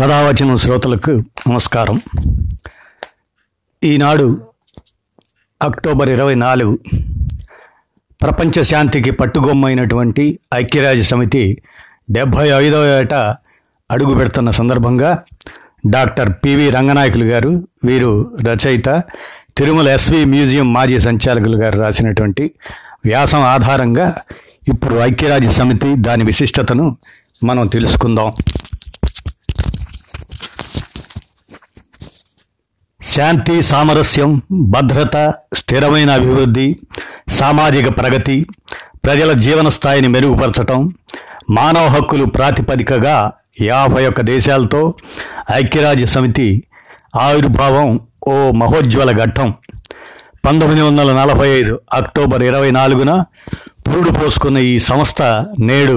కథావచనం శ్రోతలకు నమస్కారం. ఈనాడు అక్టోబర్ ఇరవై నాలుగు ప్రపంచ శాంతికి పట్టుగొమ్మైనటువంటి ఐక్యరాజ్య సమితి డెబ్భై ఐదవ ఏట అడుగు పెడుతున్న సందర్భంగా డాక్టర్ పివి రంగనాయకులు గారు వీరు రచయిత తిరుమల ఎస్వి మ్యూజియం మాజీ సంచాలకులు గారు రాసినటువంటి వ్యాసం ఆధారంగా ఇప్పుడు ఐక్యరాజ్య సమితి దాని విశిష్టతను మనం తెలుసుకుందాం. శాంతి సామరస్యం భద్రత స్థిరమైన అభివృద్ధి సామాజిక ప్రగతి ప్రజల జీవన స్థాయిని మెరుగుపరచటం మానవ హక్కులు ప్రాతిపదికగా యాభై ఒక్క దేశాలతో ఐక్యరాజ్య సమితి ఆవిర్భావం ఓ మహోజ్వల ఘట్టం. పంతొమ్మిది వందల నలభై ఐదు అక్టోబర్ ఇరవై నాలుగున పురుడు పోసుకున్న ఈ సంస్థ నేడు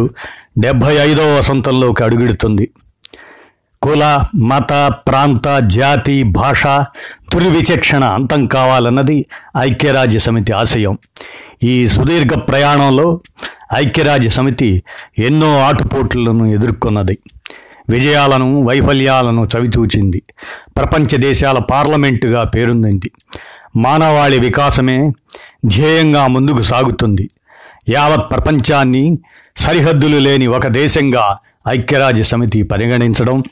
డెబ్భై ఐదవ వసంతంలోకి అడుగుడుతుంది కుల మత ప్రాంత జాతి భాష తులి విచక్షణ అంతం కావాలన్నది ఐక్యరాజ్య సమితి ఆశయం. ఈ సుదీర్ఘ ప్రయాణంలో ఐక్యరాజ్య సమితి ఎన్నో ఆటుపోట్లను ఎదుర్కొన్నది. విజయాలను వైఫల్యాలను చవిచూచింది. ప్రపంచ దేశాల పార్లమెంటుగా పేరొందింది. మానవాళి వికాసమే ధ్యేయంగా ముందుకు సాగుతుంది. యావత్ ప్రపంచాన్ని సరిహద్దులు లేని ఒక దేశంగా ఐక్యరాజ్య సమితి పరిగణించడం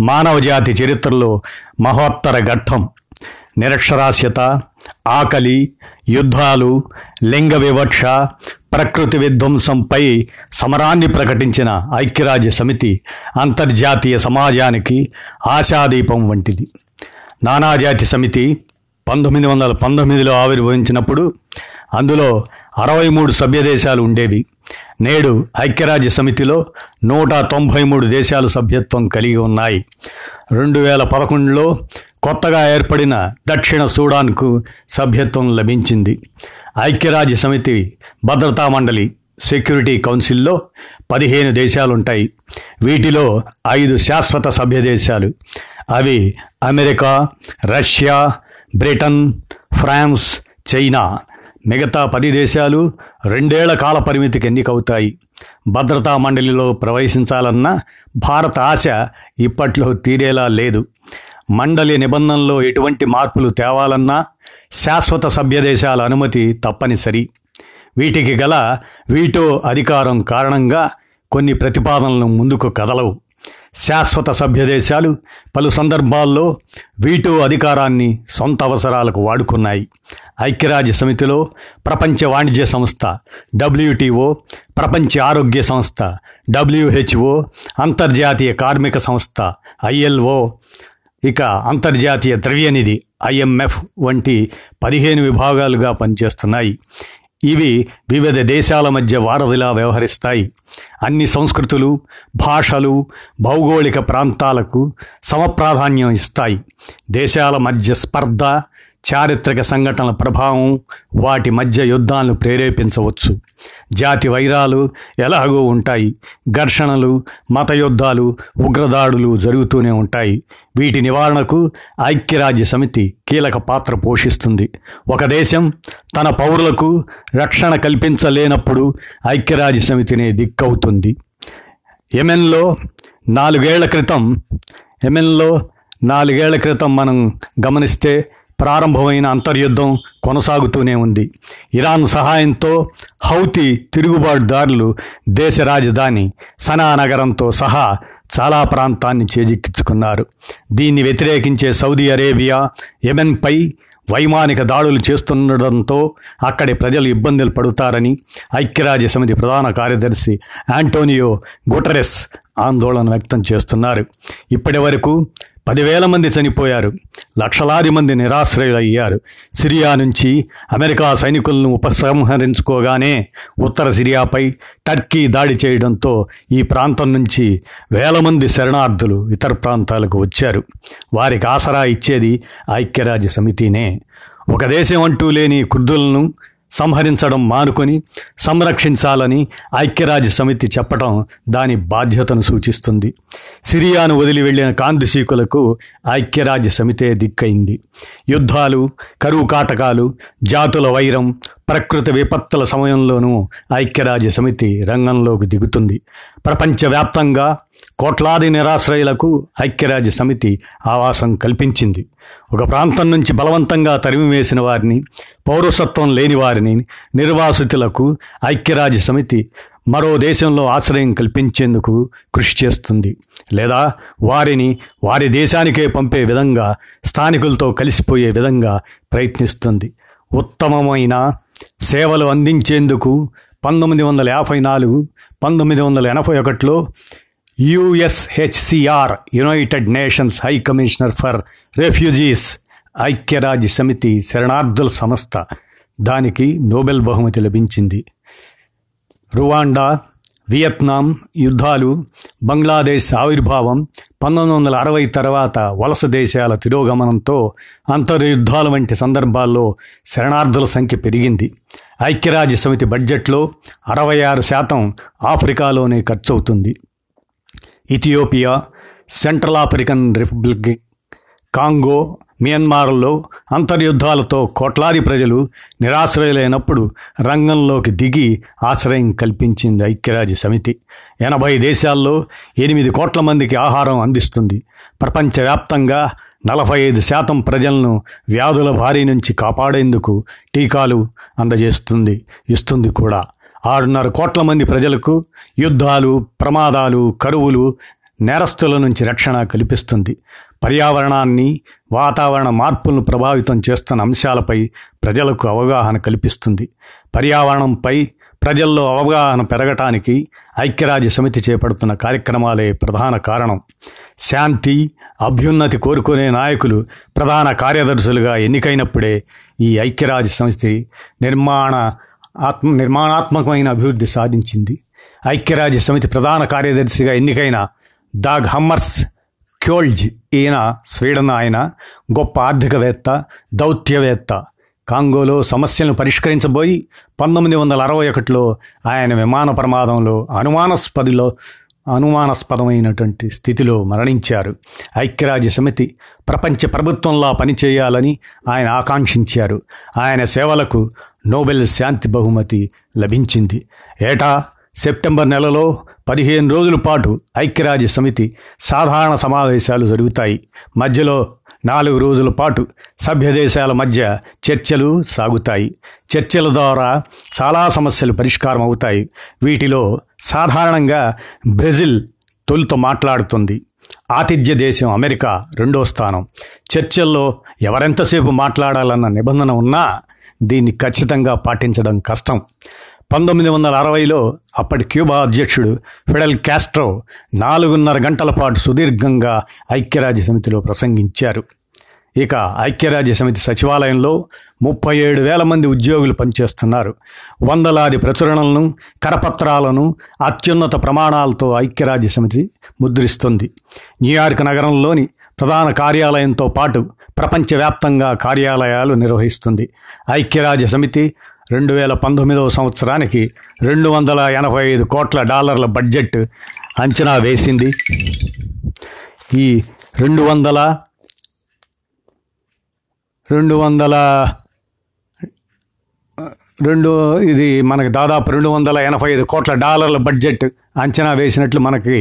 మానవజాతి చరిత్రలో మహోత్తర ఘట్టం నిరక్షరాస్యత ఆకలి యుద్ధాలు లింగ వివక్ష ప్రకృతి విధ్వంసంపై సమరాన్ని ప్రకటించిన ఐక్యరాజ్య సమితి అంతర్జాతీయ సమాజానికి ఆశాదీపం వంటిది. నానాజాతి సమితి పంతొమ్మిది వందల పంతొమ్మిదిలో ఆవిర్భవించినప్పుడు అందులో అరవై మూడు సభ్యదేశాలు ఉండేవి. నేడు ఐక్యరాజ్య సమితిలో నూట తొంభై మూడు దేశాలు సభ్యత్వం కలిగి ఉన్నాయి. రెండు వేల పదకొండులో కొత్తగా ఏర్పడిన దక్షిణ సూడాన్కు సభ్యత్వం లభించింది. ఐక్యరాజ్య సమితి భద్రతా మండలి సెక్యూరిటీ కౌన్సిల్లో పదిహేను దేశాలుంటాయి. వీటిలో ఐదు శాశ్వత సభ్య దేశాలు. అవి America Russia Britain France China. మిగతా పది దేశాలు రెండేళ్ళ కాల పరిమితికి ఎన్నికవుతాయి. భద్రతా మండలిలో ప్రవేశించాలన్న భారత ఆశ ఇప్పట్లో తీరేలా లేదు. మండలి నిబంధనలో ఎటువంటి మార్పులు తేవాలన్నా శాశ్వత సభ్యదేశాల అనుమతి తప్పనిసరి. వీటికి గల వీటో అధికారం కారణంగా కొన్ని ప్రతిపాదనలు ముందుకు కదలవు. శాశ్వత సభ్య దేశాలు పలు సందర్భాల్లో వీటో అధికారాన్ని సొంత అవసరాలకు వాడుకున్నాయి. ఐక్యరాజ్య సమితిలో ప్రపంచ వాణిజ్య సంస్థ డబ్ల్యూటీఓ ప్రపంచ ఆరోగ్య సంస్థ డబ్ల్యూహెచ్ఓ అంతర్జాతీయ కార్మిక సంస్థ ఐఎల్ఓ ఇక అంతర్జాతీయ ద్రవ్యనిధి ఐఎంఎఫ్ వంటి పదిహేను విభాగాలుగా పనిచేస్తున్నాయి. ఇవి వివిధ దేశాల మధ్య వారధిలా వ్యవహరిస్తాయి. అన్ని సంస్కృతులు భాషలు భౌగోళిక ప్రాంతాలకు సమప్రాధాన్యం ఇస్తాయి. దేశాల మధ్య స్పర్ధ చారిత్రక సంఘటనల ప్రభావం వాటి మధ్య యుద్ధాలను ప్రేరేపించవచ్చు. జాతి వైరాలు ఎలాగో ఉంటాయి. ఘర్షణలు మత యుద్ధాలు ఉగ్రదాడులు జరుగుతూనే ఉంటాయి. వీటి నివారణకు ఐక్యరాజ్య సమితి కీలక పాత్ర పోషిస్తుంది. ఒక దేశం తన పౌరులకు రక్షణ కల్పించలేనప్పుడు ఐక్యరాజ్య సమితినే దిక్కవుతుంది. యెమెన్లో నాలుగేళ్ళ క్రితం యెమెన్లో నాలుగేళ్ళ క్రితం మనం గమనిస్తే ప్రారంభమైన అంతర్యుద్ధం కొనసాగుతూనే ఉంది. ఇరాన్ సహాయంతో హౌతి తిరుగుబాటుదారులు దేశ రాజధాని సనా నగరంతో సహా చాలా ప్రాంతాన్ని చేజిక్కించుకున్నారు. దీన్ని వ్యతిరేకించే సౌదీ అరేబియా యెమెన్పై వైమానిక దాడులు చేస్తుండడంతో అక్కడి ప్రజలు ఇబ్బందులు పడుతారని ఐక్యరాజ్య సమితి ప్రధాన కార్యదర్శి ఆంటోనియో గుటరెస్ ఆందోళన వ్యక్తం చేస్తున్నారు. ఇప్పటి వరకు పదివేల మంది చనిపోయారు. లక్షలాది మంది నిరాశ్రయులయ్యారు. సిరియా నుంచి అమెరికా సైనికులను ఉపసంహరించుకోగానే ఉత్తర సిరియాపై టర్కీ దాడి చేయడంతో ఈ ప్రాంతం నుంచి వేల మంది శరణార్థులు ఇతర ప్రాంతాలకు వచ్చారు. వారికి ఆసరా ఇచ్చేది ఐక్యరాజ్య సమితినే. ఒక దేశం అంటూ లేని కుర్దులను సంహరించడం మానుకొని సంరక్షించాలని ఐక్యరాజ్య సమితి చెప్పటం దాని బాధ్యతను సూచిస్తుంది. సిరియాను వదిలి వెళ్ళిన కాందిశీకులకు ఐక్యరాజ్య సమితే దిక్కైంది యుద్ధాలు కరువు కాటకాలు జాతుల వైరం ప్రకృతి విపత్తుల సమయంలోనూ ఐక్యరాజ్య సమితి రంగంలోకి దిగుతుంది. ప్రపంచవ్యాప్తంగా కోట్లాది నిరాశ్రయులకు ఐక్యరాజ్య సమితి ఆవాసం కల్పించింది. ఒక ప్రాంతం నుంచి బలవంతంగా తరిమివేసిన వారిని పౌరసత్వం లేని వారిని నిర్వాసితులకు ఐక్యరాజ్య సమితి మరో దేశంలో ఆశ్రయం కల్పించేందుకు కృషి చేస్తుంది. లేదా వారిని వారి దేశానికే పంపే విధంగా స్థానికులతో కలిసిపోయే విధంగా ప్రయత్నిస్తుంది. ఉత్తమమైన సేవలు అందించేందుకు పంతొమ్మిది వందల యాభై నాలుగు పంతొమ్మిది వందల ఎనభై ఒకటిలో USHCR United Nations High Commissioner for Refugees ఐక్యరాజ్య సమితి శరణార్థుల సంస్థ దానికి నోబెల్ బహుమతి లభించింది. రువాండా వియత్నాం యుద్ధాలు బంగ్లాదేశ్ ఆవిర్భావం పంతొమ్మిది వందల అరవై తర్వాత వలస దేశాల తిరోగమనంతో అంతర్యుద్ధాల వంటి సందర్భాల్లో శరణార్థుల సంఖ్య పెరిగింది. ఐక్యరాజ్య సమితి బడ్జెట్లో అరవై ఆరు శాతం ఆఫ్రికాలోనే ఖర్చవుతుంది. Ethiopia Central African Republic Congo మియన్మార్లో అంతర్యుద్ధాలతో కోట్లాది ప్రజలు నిరాశ్రయులైనప్పుడు రంగంలోకి దిగి ఆశ్రయం కల్పించింది ఐక్యరాజ్య సమితి. ఎనభై దేశాల్లో ఎనిమిది కోట్ల మందికి ఆహారం అందిస్తుంది. ప్రపంచవ్యాప్తంగా నలభై ఐదు శాతం ప్రజలను వ్యాధుల బారి నుంచి కాపాడేందుకు టీకాలు అందజేస్తుంది ఇస్తుంది కూడా. ఆరున్నర కోట్ల మంది ప్రజలకు యుద్ధాలు ప్రమాదాలు కరువులు నేరస్తుల నుంచి రక్షణ కల్పిస్తుంది. పర్యావరణాన్ని వాతావరణ మార్పులను ప్రభావితం చేస్తున్న అంశాలపై ప్రజలకు అవగాహన కల్పిస్తుంది. పర్యావరణంపై ప్రజల్లో అవగాహన పెరగటానికి ఐక్యరాజ్య సమితి చేపడుతున్న కార్యక్రమాలే ప్రధాన కారణం. శాంతి అభ్యున్నతి కోరుకునే నాయకులు ప్రధాన కార్యదర్శులుగా ఎన్నికైనప్పుడే ఈ ఐక్యరాజ్య సమితి నిర్మాణ ఆత్మ నిర్మాణాత్మకమైన అభివృద్ధి సాధించింది. ఐక్యరాజ్య సమితి ప్రధాన కార్యదర్శిగా ఎన్నికైన దాగ్ హమ్మర్స్ క్యోల్జ్ ఈయన స్వీడన్ ఆయన గొప్ప ఆర్థికవేత్త దౌత్యవేత్త. కాంగోలో సమస్యలను పరిష్కరించబోయి పంతొమ్మిది వందల అరవై ఒకటిలో ఆయన విమాన ప్రమాదంలో అనుమానాస్పదిలో అనుమానాస్పదమైనటువంటి స్థితిలో మరణించారు. ఐక్యరాజ్య సమితి ప్రపంచ ప్రభుత్వంలా పనిచేయాలని ఆయన ఆకాంక్షించారు. ఆయన సేవలకు నోబెల్ శాంతి బహుమతి లభించింది. ఏటా? సెప్టెంబర్ నెలలో పదిహేను రోజుల పాటు ఐక్యరాజ్య సమితి సాధారణ సమావేశాలు జరుగుతాయి. మధ్యలో నాలుగు రోజుల పాటు సభ్యదేశాల మధ్య చర్చలు సాగుతాయి. చర్చల ద్వారా చాలా సమస్యలు పరిష్కారం అవుతాయి. వీటిలో సాధారణంగా బ్రెజిల్ తొలుత మాట్లాడుతుంది. ఆతిథ్య దేశం అమెరికా రెండో స్థానం. చర్చల్లో ఎవరెంతసేపు మాట్లాడాలన్న నిబంధన ఉన్నా దీన్ని ఖచ్చితంగా పాటించడం కష్టం. పంతొమ్మిది వందల అరవైలో అప్పటి క్యూబా అధ్యక్షుడు ఫిడెల్ క్యాస్ట్రో నాలుగున్నర గంటల పాటు సుదీర్ఘంగా ఐక్యరాజ్య సమితిలో ప్రసంగించారు. ఇక ఐక్యరాజ్య సమితి సచివాలయంలో ముప్పై ఏడు వేల మంది ఉద్యోగులు పనిచేస్తున్నారు. వందలాది ప్రచురణలను కరపత్రాలను అత్యున్నత ప్రమాణాలతో ఐక్యరాజ్య సమితి ముద్రిస్తుంది. న్యూయార్క్ నగరంలోని ప్రధాన కార్యాలయంతో పాటు ప్రపంచవ్యాప్తంగా కార్యాలయాలు నిర్వహిస్తుంది. ఐక్యరాజ్య సమితి రెండు వేల పంతొమ్మిదవ సంవత్సరానికి రెండు వందల ఎనభై ఐదు కోట్ల డాలర్ల బడ్జెట్ అంచనా వేసింది. ఈ రెండు వందల రెండు వందల రెండు ఇది మనకి దాదాపు రెండు వందల ఎనభై ఐదు కోట్ల డాలర్ల బడ్జెట్ అంచనా వేసినట్లు మనకి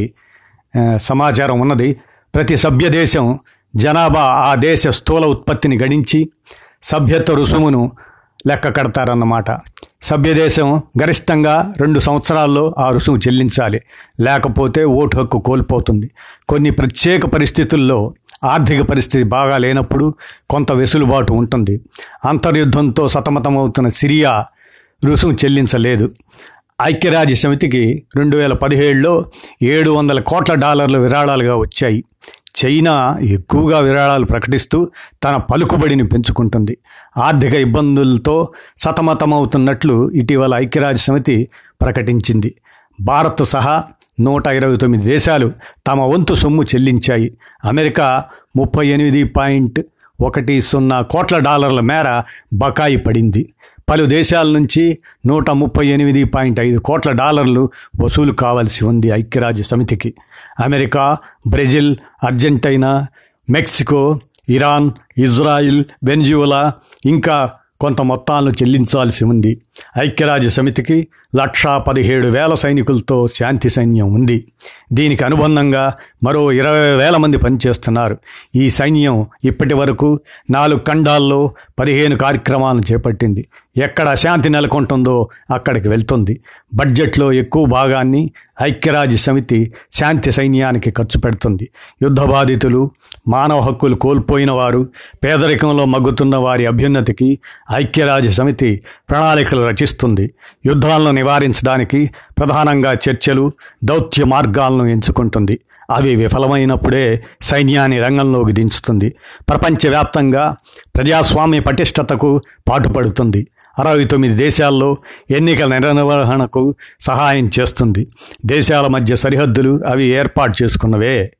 సమాచారం ఉన్నది. ప్రతి సభ్యదేశం జనాభా ఆ దేశ స్థూల ఉత్పత్తిని గణించి సభ్యత్వ రుసుమును లెక్క కడతారన్నమాట. సభ్యదేశం గరిష్టంగా రెండు సంవత్సరాల్లో ఆ రుసుము చెల్లించాలి. లేకపోతే ఓటు హక్కు కోల్పోతుంది. కొన్ని ప్రత్యేక పరిస్థితుల్లో ఆర్థిక పరిస్థితి బాగా లేనప్పుడు కొంత వెసులుబాటు ఉంటుంది. అంతర్యుద్ధంతో సతమతమవుతున్న సిరియా రుసుము చెల్లించలేదు. ఐక్యరాజ్య సమితికి రెండు వేల పదిహేడులో ఏడు వందల కోట్ల డాలర్లు విరాళాలుగా వచ్చాయి. చైనా ఎక్కువగా విరాళాలు ప్రకటిస్తూ తన పలుకుబడిని పెంచుకుంటుంది. ఆర్థిక ఇబ్బందులతో సతమతమవుతున్నట్లు ఇటీవల ఐక్యరాజ్య సమితి ప్రకటించింది. భారత్ సహా నూట ఇరవై తొమ్మిది దేశాలు తమ వంతు సొమ్ము చెల్లించాయి. అమెరికా ముప్పై ఎనిమిది పాయింట్ ఒకటి సున్నా కోట్ల డాలర్ల మేర బకాయి పడింది. పలు దేశాల నుంచి నూట ముప్పై ఎనిమిది పాయింట్ ఐదు కోట్ల డాలర్లు వసూలు కావాల్సి ఉంది ఐక్యరాజ్య సమితికి. America Brazil Argentina Mexico Iran Israel Venezuela ఇంకా కొంత మొత్తాలను చెల్లించాల్సి ఉంది. ఐక్యరాజ్య సమితికి లక్షా పదిహేడు వేల సైనికులతో శాంతి సైన్యం ఉంది. దీనికి అనుబంధంగా మరో ఇరవై వేల మంది పనిచేస్తున్నారు. ఈ సైన్యం ఇప్పటి వరకు నాలుగు ఖండాల్లో పదిహేను కార్యక్రమాలను చేపట్టింది. ఎక్కడ అశాంతి నెలకొంటుందో అక్కడికి వెళ్తుంది. బడ్జెట్లో ఎక్కువ భాగాన్ని ఐక్యరాజ్య సమితి శాంతి సైన్యానికి ఖర్చు పెడుతుంది. యుద్ధ బాధితులు మానవ హక్కులు కోల్పోయిన వారు పేదరికంలో మగ్గుతున్న వారి అభ్యున్నతికి ఐక్యరాజ్య సమితి ప్రణాళికలు రచిస్తుంది. యుద్ధాలను నివారించడానికి ప్రధానంగా చర్చలు దౌత్య మార్గాలను ఎంచుకుంటుంది. అవి విఫలమైనప్పుడే సైన్యాన్ని రంగంలోకి దించుతుంది. ప్రపంచవ్యాప్తంగా ప్రజాస్వామ్య పటిష్టతకు పాటుపడుతుంది. అరవై తొమ్మిది దేశాల్లో ఎన్నికల నిర్వహణకు సహాయం చేస్తుంది. దేశాల మధ్య సరిహద్దులు అవి ఏర్పాటు చేసుకున్నవే.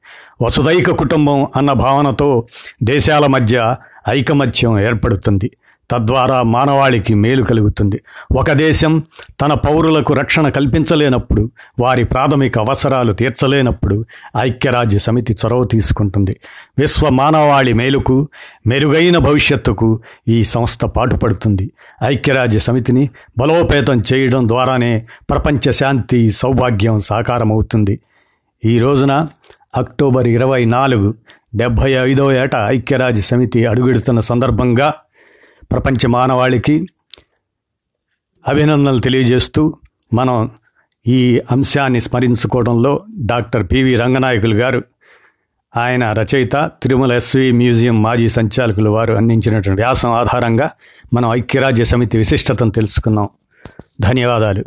వసుదైక కుటుంబం అన్న భావనతో దేశాల మధ్య ఐకమత్యం ఏర్పడుతుంది. తద్వారా మానవాళికి మేలు కలుగుతుంది. ఒక దేశం తన పౌరులకు రక్షణ కల్పించలేనప్పుడు వారి ప్రాథమిక అవసరాలు తీర్చలేనప్పుడు ఐక్యరాజ్య సమితి చొరవ తీసుకుంటుంది. విశ్వ మానవాళి మేలుకు మెరుగైన భవిష్యత్తుకు ఈ సంస్థ పాటుపడుతుంది. ఐక్యరాజ్య సమితిని బలోపేతం చేయడం ద్వారానే ప్రపంచ శాంతి సౌభాగ్యం సాకారమవుతుంది. ఈ రోజున అక్టోబర్ ఇరవై నాలుగు డెబ్భై ఐదో ఏట ఐక్యరాజ్య సమితి అడుగెడుతున్న సందర్భంగా ప్రపంచ మానవాళికి అభినందనలు తెలియజేస్తూ మనం ఈ అంశాన్ని స్మరించుకోవడంలో డాక్టర్ పివి రంగనాయకులు గారు ఆయన రచయిత తిరుమల ఎస్వి మ్యూజియం మాజీ సంచాలకులు వారు అందించినటువంటి వ్యాసం ఆధారంగా మనం ఐక్యరాజ్య సమితి విశిష్టతను తెలుసుకున్నాం. ధన్యవాదాలు.